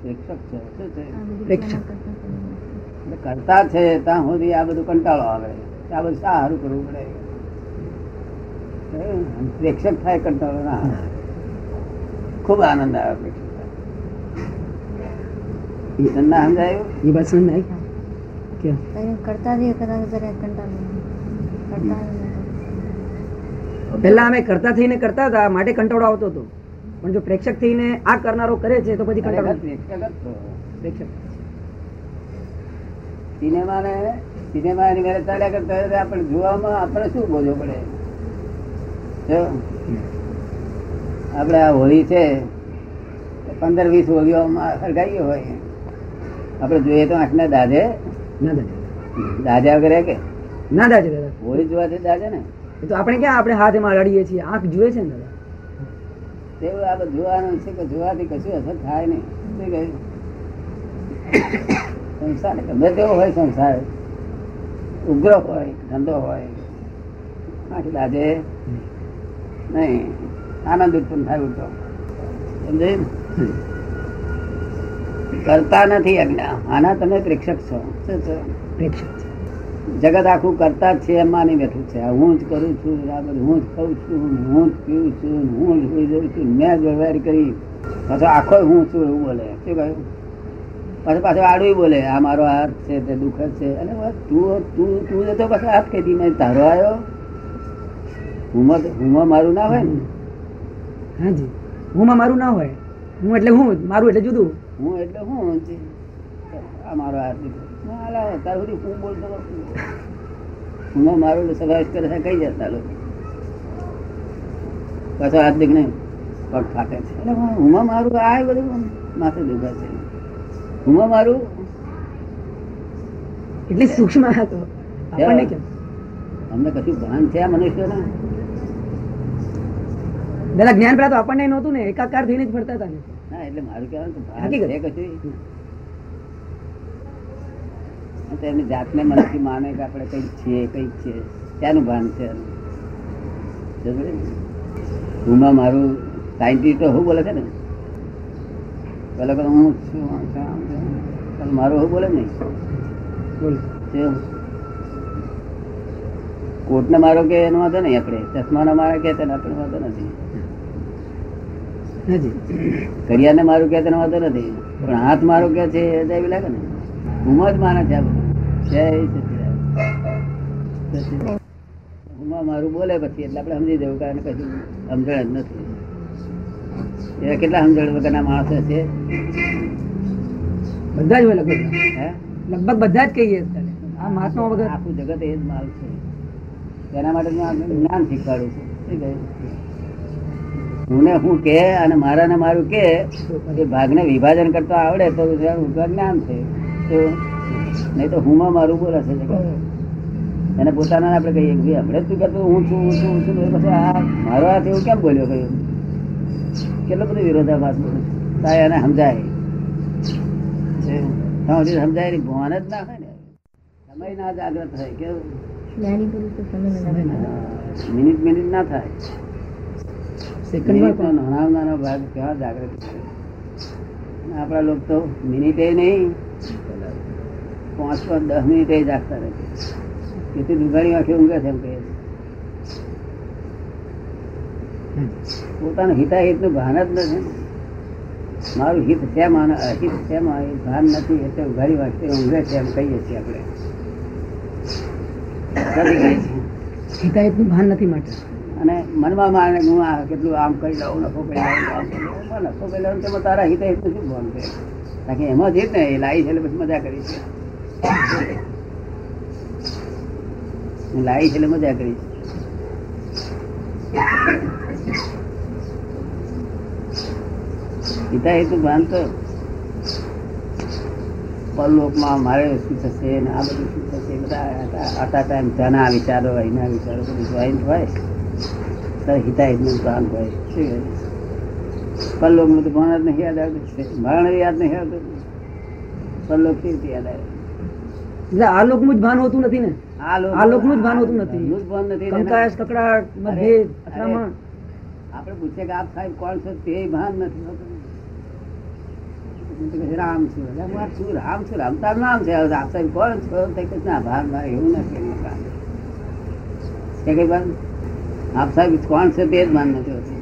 પ્રેક્ષક છે પ્રેક્ષક કરતા છે ત્યાં સુધી આ બધું કંટાળો આવે. આ બધું સારું કરવું પડે? પ્રેક્ષક થાય કંટાળો ના ખૂબ આનંદ આવે પ્રેક્ષક તમને સમજાયું? એ વાત સમજાય? કરતા રહીએ કદાચ જરા કંટાળો પેલા અમે કરતા થઈને કરતા હતા માટે કંટાળો આવતો હતો. પણ જો પ્રેક્ષક થઈને આ કરનારો કરે છે તો પછી કંટાળો પ્રેક્ષક પ્રેક્ષક. સિનેમા એની મેરે ચાલ્યા કરતા આપણે જોવામાં આપણે શું બોલવું પડે? આપણે આ હોળી છે પંદર વીસ હોળીઓ સળગાવી હોય. આપણે જોઈએ તો આંખના દાદે ના દાદા દાદા વગેરે કે? ના દાદા. હોળી જોવા છે દાદા ને તો આપણે ક્યાં આપણે હાથમાં લડીએ છીએ. આંખ જુએ છે ને તેવું આ બધું જોવાનું છે કે જોવાથી કશું અસર થાય નહીં. શું કહ્યું સંસાર ગમે તેવો હોય સંસાર. ઉગ્ર હોય, ધંધો હોય. આખી દાદે નહીં. આનંદ ઉત્પન્ન થાય ઉઠો સમજે? કરતા નથી આજ્ઞા આના તમે પ્રેક્ષક છો. શું છો? પ્રેક્ષક. જગત આખું કરતા જ છે એમાં નહીં બેઠું છે. હું જ કરું છું આ હું જ ખાઉં છું હું જ પીવું છું હું જ હોઈ જઉં છું મેં જ વ્યવહાર કરી. પાછો આખો હું છું એવું બોલે. શું કહ્યું? પાછો પાછો આડું બોલે. આ મારો હાથ છે તે દુઃખ છે. અને તું તું તું જતો પાછો હાથ કહી મેં તારો આવ્યો હુંમાં તો- હુંમાં મારું ના હોય ને? હાજી. હુંમાં મારું ના હોય. હું એટલે હું મારું એટલે જુદું. હું એટલે હું છે આ મારો હાથ દીકરો હાલા તાર સુધી હું બોલતો હું મારું એટલે કરે છે કઈ જતા લોકો? પાછો હાથ દીક નહીં? પગ ફાટે છે. એટલે હું મારું આ બધું માથે દુખા છે. હુંમાં મારું. એટલે સૂક્ષ્મ હતો આપણને કેમ? અમને કશું ભાન છે આ મનુષ્યના? દાદા જ્ઞાન પેલા તો આપણને નહોતું ને એકાકાર થઈને જ ફરતા હતા ને. ના એટલે મારું કહેવાનું હકીકત. કશું. તો એમની જાતને મનથી માને કે આપણે કંઈક છીએ કંઈક છીએ ત્યાંનું ભાન છે? સમજ્યો મારું સાયન્ટિસ્ટ શું બોલે છે ને? પેલા કહે હું છું છું, છું. મારું શું બોલે નહીં? બોલ? કોટને મારો કે એનો વાંધો નહીં આપણે. ચશ્માનો મારે કે તેનો આપણે વાંધો નથી. કરિયાને મારું કે તેનો વાંધો નથી. પણ હાથ મારો કે છે એ લાગે ને. હું જ માને છે આ બધું. જય મારું બોલે પછી એટલે આપણે સમજી દેવું કારણ કશું સમજણ જ નથી. એવા કેટલા સમજણ વગરના માણસો છે? બધા જ હોય લગભગ. હે? લગભગ બધા જ કહીએ. આ મહાત્મા વગર આખું જગત એ જ માલ છે. તેના માટે હું જ્ઞાન શીખવાડું છું. હું ને હું કે અને મારા ને મારું કે એ ભાગને વિભાજન કરતો આવડે તો જ્ઞાન છે. તો નહીં તો હુંમાં મારું બોલે છે એને પોતાના આપણે કહીએ કે ભાઈ હમણાં તું કહેતો હું છું હું છું હું છું. પછી આ મારો હાથ એવું કેમ બોલ્યો કહ્યું કેટલો બધો વિરોધાભાસ થાય એને સમજાય. સમજાય નહીં. ભાન જ ના હોય ને. સમય ના જાગ્રત થાય. કેવું? મિનિટ મિનિટ ના થાય. નાનો નાનો ભાગ કેવા જાગૃત થાય આપણા લોકો તો મિનિટે નહીં. પાંચ પાંચ દસ મિનિટ જાગતા રહે તેથી દુગાડી આંખે ઊંઘે છે એમ કહે પોતાનું હિતાહિતનું ભાન જ નથી. મારું હિત શેમ અને અહિત શેમ એ ભાન નથી એટલે ઉઘાડી વાંચતે ઊંઘે છે એમ કહીએ છીએ આપણે. હિતા હિતાહિતનું ભાન નથી માટે. અને મનમાં માને હું આ કેટલું આમ કરી લઉં નફો કરી લઉં. નફો કરી લઉં તેમાં તારા હિતા હિત શું ભાન છે? બાકી એમાં જ ને એ લાવી છે એટલે પછી મજા કરી છે લાવી એટલે મજા કરી પિતા હિતા હિત માનતો પરલોકમાં મારે શું થશે ને આ બધું શું થશે, બધા આટા- ટાઈમ તેના વિચારો અહીંના વિચારો, બધું જોઈન્ટ હોય ત્યારે હિતા નું ભાન હોય. શું કહે? પરલોક તો ભણ જ નહીં યાદ આવતું. મરણ યાદ નહીં આવતું. પરલોક કેવી રીતે યાદ આવે? એટલે આ લોકનું જ ભાન હોતું નથી ને? આ લોકનું જ ભાન હોતું નથી. કંકાશ ભાન કકડાટ મતભેદ અથડામણ. આપણે પૂછીએ કે આપ સાહેબ કોણ છો? તે ભાન નથી હોતું. રામ છું. છું રામ છું રામ. તારું નામ છે? આપ સાહેબ કોણ છો? તો કે ના ભાગ મારે એવું નથી કઈ વાત આપ સાહેબ કોણ છે? તે જ ભાન નથી હોતું.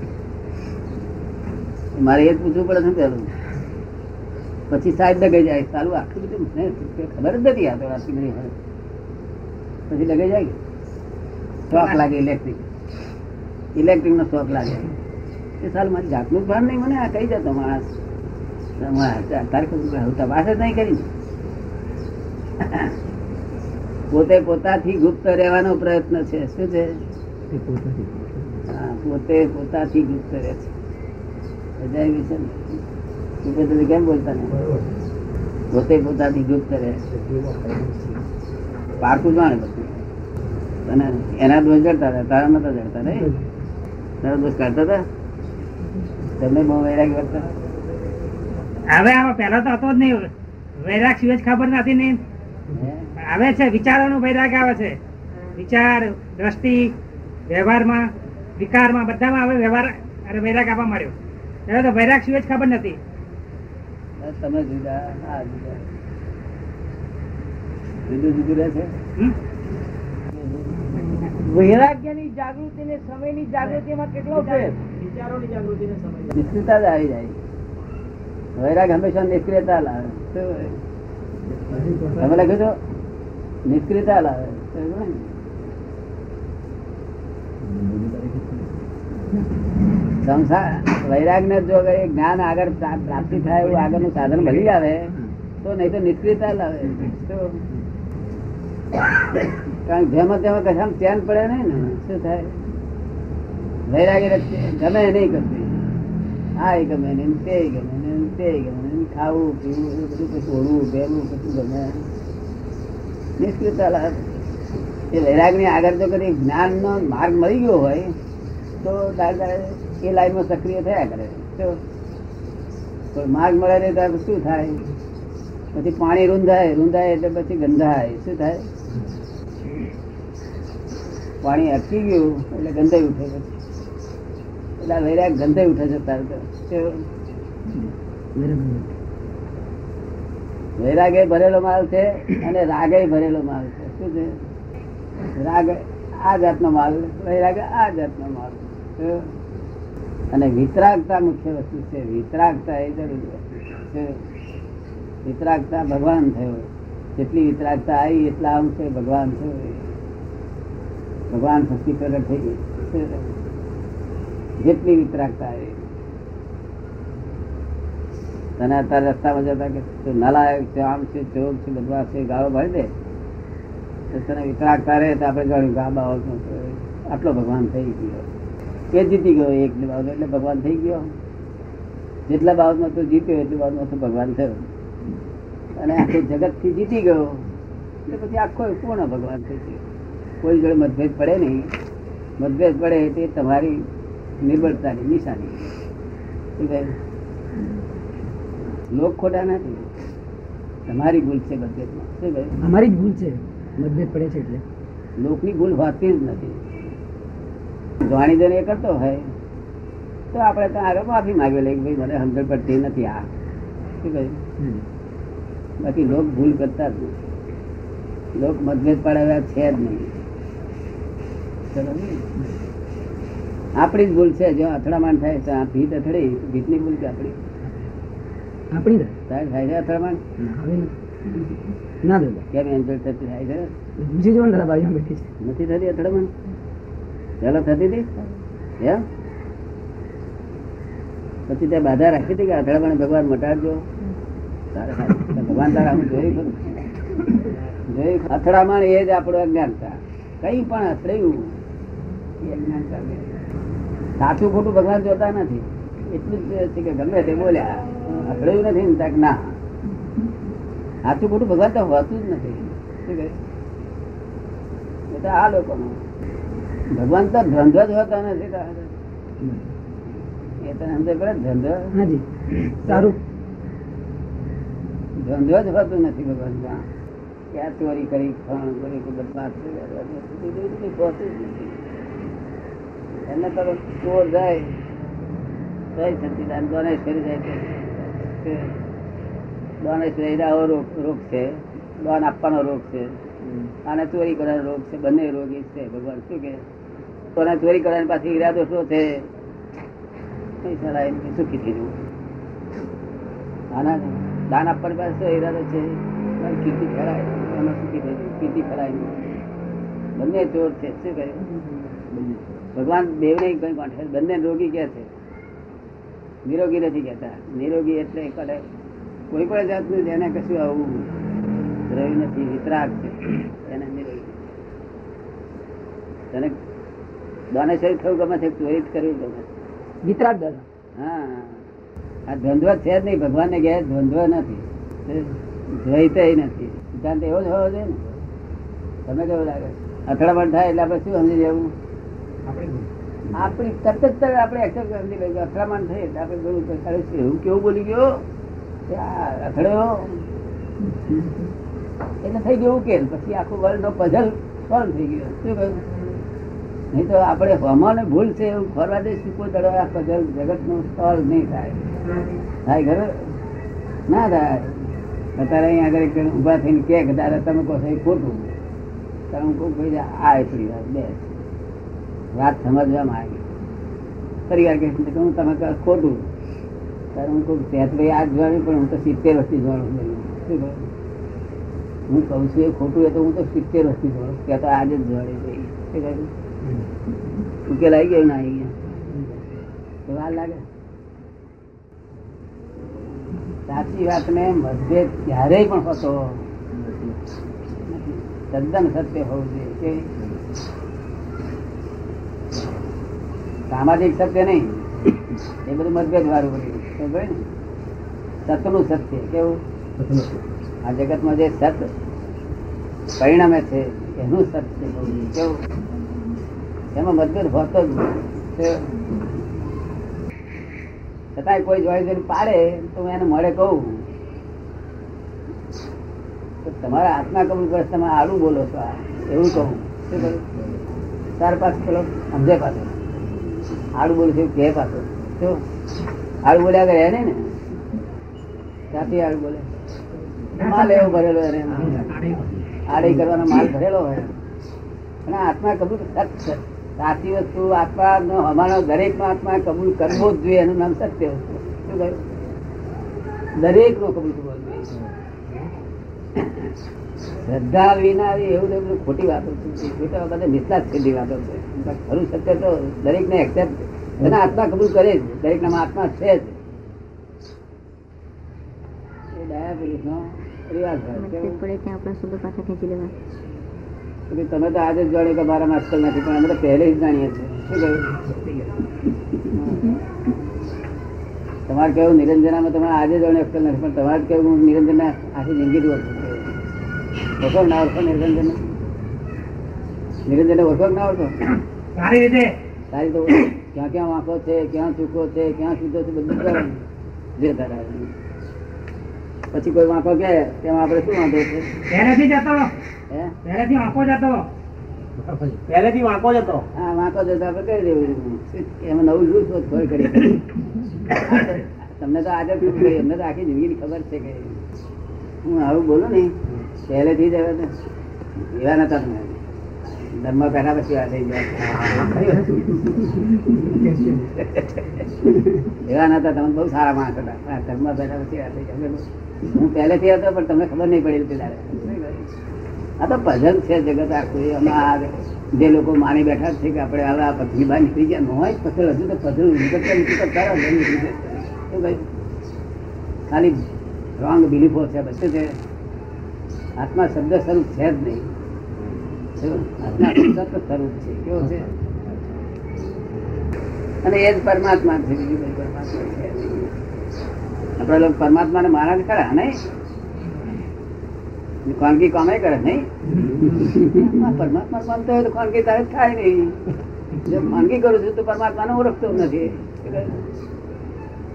મારે એ જ પૂછવું પડે છે ને પહેલું. પછી સાહેબ ડગાઈ જાય સારું આખી બધું મને ખબર જ નથી આ તો આટલી બધી પછી ડગાઈ જાય શોખ લાગે ઇલેક્ટ્રિક ઇલેક્ટ્રિક નો શોખ લાગે. એ સારું મારી જાતનું ભાન નહીં મને આ કહી જતો માણસ તારે હું તપાસ જ નહીં કરી. પોતે પોતાથી ગુપ્ત રહેવાનો પ્રયત્ન છે. શું છે? હા, પોતે પોતાથી ગુપ્ત રહે છે. બધા એવી છે ને તું કહે તો કેમ બોલતા નહીં? પોતે પોતાથી ગુપ્ત રહે પારકું જાણે બધું. અને એના દોષ જડતા હતા તારા નતા જડતા નહીં તારા દોષ કાઢતા હતા? તમને બહુ વૈરાગ કરતા હવે આમાં પહેલા તો હતો જ નહીં. વૈરાગ સિવાય ખબર નથી ને. આવે છે વિચારોનો વૈરાગ આવે છે. વિચાર દ્રષ્ટિ વ્યવહારમાં વિકારમાં બધામાં હવે વ્યવહાર અરે વૈરાગ આપવા માંડ્યો. પહેલા તો વૈરાગ સિવાય ખબર નથી. તમે જુદા આ જુદા. જુદું જુદું રહે છે વૈરાગ્યની જાગૃતિ ને સમયની જાગૃતિમાં કેટલો ફેર? નિષ્ક્રિયતા જ આવી જાય. વૈરાગ હંમેશા નિષ્ક્રિયતા લાવે. તમે લખ્યું નિષ્ક્રિયતા લાવે? સંસાર વૈરાગ ને જો એ જ્ઞાન આગળ પ્રાપ્તિ થાય એવું આગળનું સાધન મળી આવે તો નહીં તો નિષ્ક્રિયતા લાવે. કારણ જેમાં તેમાં કશામાં ચેન પડે નહીં ને, શું થાય? વૈરાગ ગમે એ નહીં કરતી આ ગમે ને તે ગમે ને તે ગમે ને ખાવું, પીવું એ બધું કશું ઓળવું પહેરવું કશું ગમે નિષ્ક્રિયતા લાવે. એ વૈરાગની આગળ જો કદી જ્ઞાનનો માર્ગ મળી ગયો હોય, તો દાદા એ લાઈનમાં સક્રિય થયા કરે. તો માર્ગ મળે ને ત્યારે શું થાય? પછી પાણી રૂંધાય રૂંધાય એટલે પછી ગંધાય. શું થાય? પાણી અટકી ગયું એટલે ગંધાઈ ઉઠે એટલે વૈરાગ ગંધાઈ ઉઠે છે તારે તો. વૈરાગે ભરેલો માલ છે અને રાગે ભરેલો માલ છે. શું છે? રાગ આ જાતનો માલ, વૈરાગ આ જાતનો માલ? અને વિતરાગતા મુખ્ય વસ્તુ છે. વિતરાગતા એ જરૂરી વસ્તુ વિતરાગતા ભગવાન થયો જેટલી વિતરાગતા આવી, એટલા અંશે ભગવાન થયો ભગવાન શક્તિ પ્રગટ થઈ ગઈ. જેટલી વિતરાગતા આવી. તને અત્યારે રસ્તામાં જતા કે નલાયક છે, આમ છે ચોક છે બધવા છે, ગાળો ભરી દે. તો તને વિતરાગતા રહે તો આપણે કે આ આટલો ભગવાન થઈ ગયો. એ જીતી ગયો એક બાબત એટલે ભગવાન થઈ ગયો. જેટલા બાબતમાં તો જીત્યો એટલી બાબતમાં તો ભગવાન થયો. અને આખું જગતથી જીતી ગયો. એટલે પછી આખો પૂર્ણ ભગવાન થઈ ગયો. કોઈ જોડે મતભેદ પડે નહીં. મતભેદ પડે તે તમારી નિર્બળતાની નિશાની. શું કહે? લોક ખોટા નથી. તમારી ભૂલ છે મતભેદમાં. શું ભાઈ અમારી જ ભૂલ છે. મતભેદ પડે છે એટલે. લોકની ભૂલ હોતી જ નથી. જાણી જઈને એ કરતો હોય તો આપણે તો આગળ માફી માગી કે ભાઈ મને સમજણ પડતી નથી આ. શું કહ્યું? બાકી લોક ભૂલ કરતા જ નથી. લોક મતભેદ પાડેલા છે જ નહીં. આપણી જ ભૂલ છે જો અથડામણ થાય તો આ ભીત અથડી ભીતની ભૂલ છે આપણી. આપણી થાય છે અથડામણ? ના દાદા. કેમ એમ થતી થાય છે? બીજી જોવાનું દાદા બાજુમાં બેઠી છે. નથી થતી અથડામણ? પેલા થતી હતી? એમ? પછી ત્યાં બાધા રાખી હતી કે અથડામણ ભગવાન મટાડજો. ભગવાન તારા હું જોયું ખરું? જોયું અથડામણ એ જ આપણું અજ્ઞાનતા કઈ પણ અથડાયું. એ સાચું ખોટું ભગવાન જોતા નથી. એટલું જ છે કે ગમે તે બોલ્યા. અથડાયું નથી ને તાક ના. સાચું ખોટું ભગવાન તો હોતું જ નથી. શું કહે? આ લોકોનું. ભગવાન તો ધંધો જ હોતા નથી એ તને અંદર કરે ધંધો. સારું. ધંધો જ હોતું નથી ભગવાન ત્યાં કે ચોરી કરી ખાણ કરી બદમાશ. એમને તો ચોર જાય. કરી જાય તો. કે દોન આવો રોગ રોગ છે. દોન આપવાનો રોગ છે. અને ચોરી કરવાનો રોગ છે. બંને રોગી છે. ભગવાન શું કે કોને ચોરી કરવાની પાછી ઈરાદો શું છે? સુખી થઈ જવું આના દાન આપવાની પાસે ઈરાદો છે? કીર્તિ ખરાય, એમાં સુખી થઈ જવું કીર્તિ ખરાય બંને ચોર છે, શું કર્યું ભગવાન દેવને કઈ કોઠે બંને રોગી કે છે? નિરોગી નથી કહેતા. નિરોગી એટલે કરે કોઈ પણ જાતનું જેને કશું આવું રહ્યું નથી, વિતરાગ છે, એને નિરોગી તને દાનેશ્વરી થવું ગમે છે ચોરી કરવી ગમે વિતરાગ દાદા હા આ દ્વંદ્વ છે જ નહીં ભગવાન ને ગયા દ્વંદ્વ નથી. દ્વૈત નથી. સિદ્ધાંત એવો જ હોવો જોઈએ ને. તમે કેવું લાગે? અથડામણ થાય એટલે આપણે શું સમજી જવું આપણી તરત જ આપણે એક્સેપ્ટ સમજી લઈએ અથડામણ થઈ એટલે આપણે બોલું કે અરે શું એવું કેવું બોલી ગયો? કે આ અથડ્યો? એટલે થઈ ગયું કે પછી આખું વર્લ્ડ નો પઝલ સોલ્વ થઈ ગયો. શું કહ્યું? નહીં તો આપણે હમાને ભૂલ છે એવું ફરવા દઈશું કોઈ દડો આ નું સોલ્વ નહીં થાય. થાય ઘરે ના થાય. અત્યારે અહીંયા આગળ ઊભા થઈને કે કે, દાદા, તમે કહો છો ખોટું. તમે કહું, ભાઈ, આ એટલી વાત બે વાત સમજવામાં આવી ફરી વાર કહે કે હું તમે કહો ખોટું. ત્યારે હું કહું ત્યાં ભાઈ આ જોવાનું પણ હું તો સિત્તેર વર્ષથી જોવાનું શું હું કહું છું, એ ખોટું એ તો હું તો સિત્તેર વર્ષથી જોડું ત્યાં તો આજે જ જોડે ભાઈ શું ઉકેલ આવી ગયો ના આવી ગયા વાર લાગે. સાચી વાત ને મતભેદ ક્યારેય પણ હોતો તદ્દન સત્ય હોવું જોઈએ કે સામાજિક સત્ય નહીં એ બધું મતભેદ વાળું બધું ને સતનું સત્ય કેવું? આ જગતમાં જે સત પરિણામે છે એનું સત્ય. કેવું? એમાં મતભેદ હોતો જ છતાંય કોઈ જોઈ જોઈને પાડે, તો હું એને મળે કહું. તમારા આત્મા કબૂલ કરે તમે આડું બોલો છો એવું કહું. શું કહ્યું? તાર પાસે પેલો સમજે પાછો. આડું બોલું છું કે પાસે શું? આડું બોલ્યા કરે એને ને? ત્યાંથી આડું બોલે? માલ એવો ભરેલો એને. આડે કરવાનો માલ ભરેલો હોય. અને આત્મા કબૂલ સત છે. સાચી વસ્તુ આત્મા અમારો દરેક નો આત્મા કબૂલ કરવો જ જોઈએ, એનું નામ સત્ય વસ્તુ. શું કહ્યું? દરેક નો કબૂલ કરવો જોઈએ. શ્રદ્ધા વિના એવું બધું ખોટી વાતો છે. તો બધા નિષ્ઠા સિદ્ધિ વાતો છે. ખરું સત્ય તો દરેક ને એક્સેપ્ટ એના આત્મા કબૂલ કરે જ દરેક નામ આત્મા છે જ. ડાયાબિટીસ નો રિવાજ આપણા શબ્દો પાછા ખેંચી તમે તો આજે જ જાણ્યું કે મારા માસ્કલ નથી પણ અમે તો પહેલેથી જ જાણીએ છીએ. શું કહ્યું? તમારે કેવું? નિરંજનામાં તમે આજે જાણ્યું અક્કલ નથી પણ તમારે કેવું? હું નિરંજન આખી જિંદગી ઓળખું? ના ઓળખો નિરંજન નિરંજન ઓળખો ના ઓળખો? સારી રીતે. તારી તો ક્યાં ક્યાં વાંકો છે ક્યાં ચૂકો છે ક્યાં સીધો છે બધું જાણવાનું. જે તારા પછી કોઈ વાંકો કે તેમાં આપણે શું વાંધો છે? પહેલેથી જતો હે? પહેલેથી આંખો જતો પહેલેથી વાંકો જ હતો. હા વાંકો જતો આપણે કરી દેવું એમાં. નવું શું શોધખોળ કરી તમને તો આજે પીવું પડી. અમને તો આખી જિંદગીની ખબર છે કે હું આવું બોલું ને પહેલેથી જ એવા નતા તમે ધર્મ પહેલા પછી આ થઈ ગયા. એવા નતા. તમે બહુ સારા માણસ હતા. ધર્મ પહેલા પછી આ થઈ ગયા. હું પહેલેથી હતો પણ તમને ખબર નહીં પડી હતી ત્યારે. આ તો ભજન છે જગત આખું એમાં જે લોકો માની બેઠા છે કે આપણે હવે આ પથરી બહાર નીકળી ગયા હોય પઝલ હજુ તો પઝલ નીકળતા જશે. ખાલી રોંગ બિલીફો છે બસ છે? આત્મા શબ્દ સ્વરૂપ છે જ નહીં? આત્મા શબ્દ સ્વરૂપ છે, કેવો છે? અને એ જ પરમાત્મા છે, બીજું પરમાત્મા છે આપણા લોકો પરમાત્માને મારા ખરા, નહીં? ખાનગી કામે કરે, નહીં? પરમાત્મા માનતો હોય તો ખાનગી તારે થાય નહીં. જો ખાનગી કરું છું તો પરમાત્માને ઓળખતો નથી.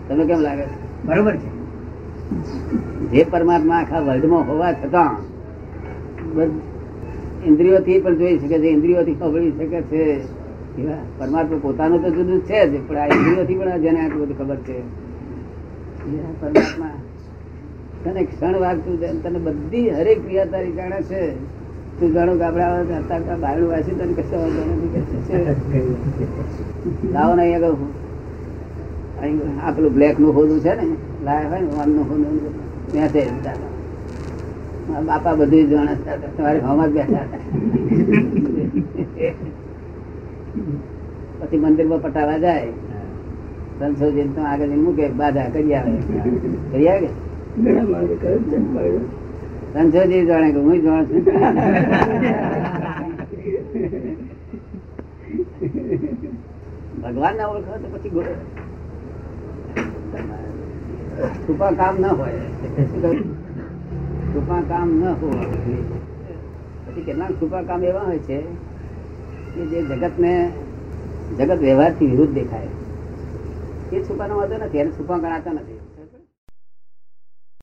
તમને કેમ લાગે? બરોબર છે. જે પરમાત્મા આખા વર્લ્ડમાં હોવા છતાં ઇન્દ્રિયોથી પણ જોઈ શકે છે, ઇન્દ્રિયોથી ખબરી શકે છે. પરમાત્મા પોતાનું તો જુદું છે જ, પણ આ ઇન્દ્રિયોથી પણ જેને આટલું બધું ખબર છે. પરમાત્મા તને ક્ષણ વાગતું છે તને બધી હરેક ક્રિયા તારી જાણે છે. તું જાણો કે આપણે અત્યારે બાયણું વાંચી તને કશો વાંધો નથી. લાવો ને અહીંયા કહું આ પેલું બ્લેકનું હોદું છે ને લાયા હોય ને વાનનું હોદું ત્યાં છે બાપા બધું જાણે. તમારે ભાવમાં જ બેઠા હતા. પછી મંદિરમાં પટાવા જાય. સંશોધન તો આગળ મૂકે બાધા કરી આવે. કરી આવે કે સંશોધી જાણે કે હું જાણ છું. ભગવાન ના ઓળખો તો પછી છુપા કામ ન હોય. છુપા કામ ન હોય. પછી કેટલાક છુપા કામ એવા હોય છે કે જે જગત ને જગત વ્યવહારથી વિરુદ્ધ દેખાય. એ છુપાનો વાંધો નથી, એને છુપા ગણાતા નથી.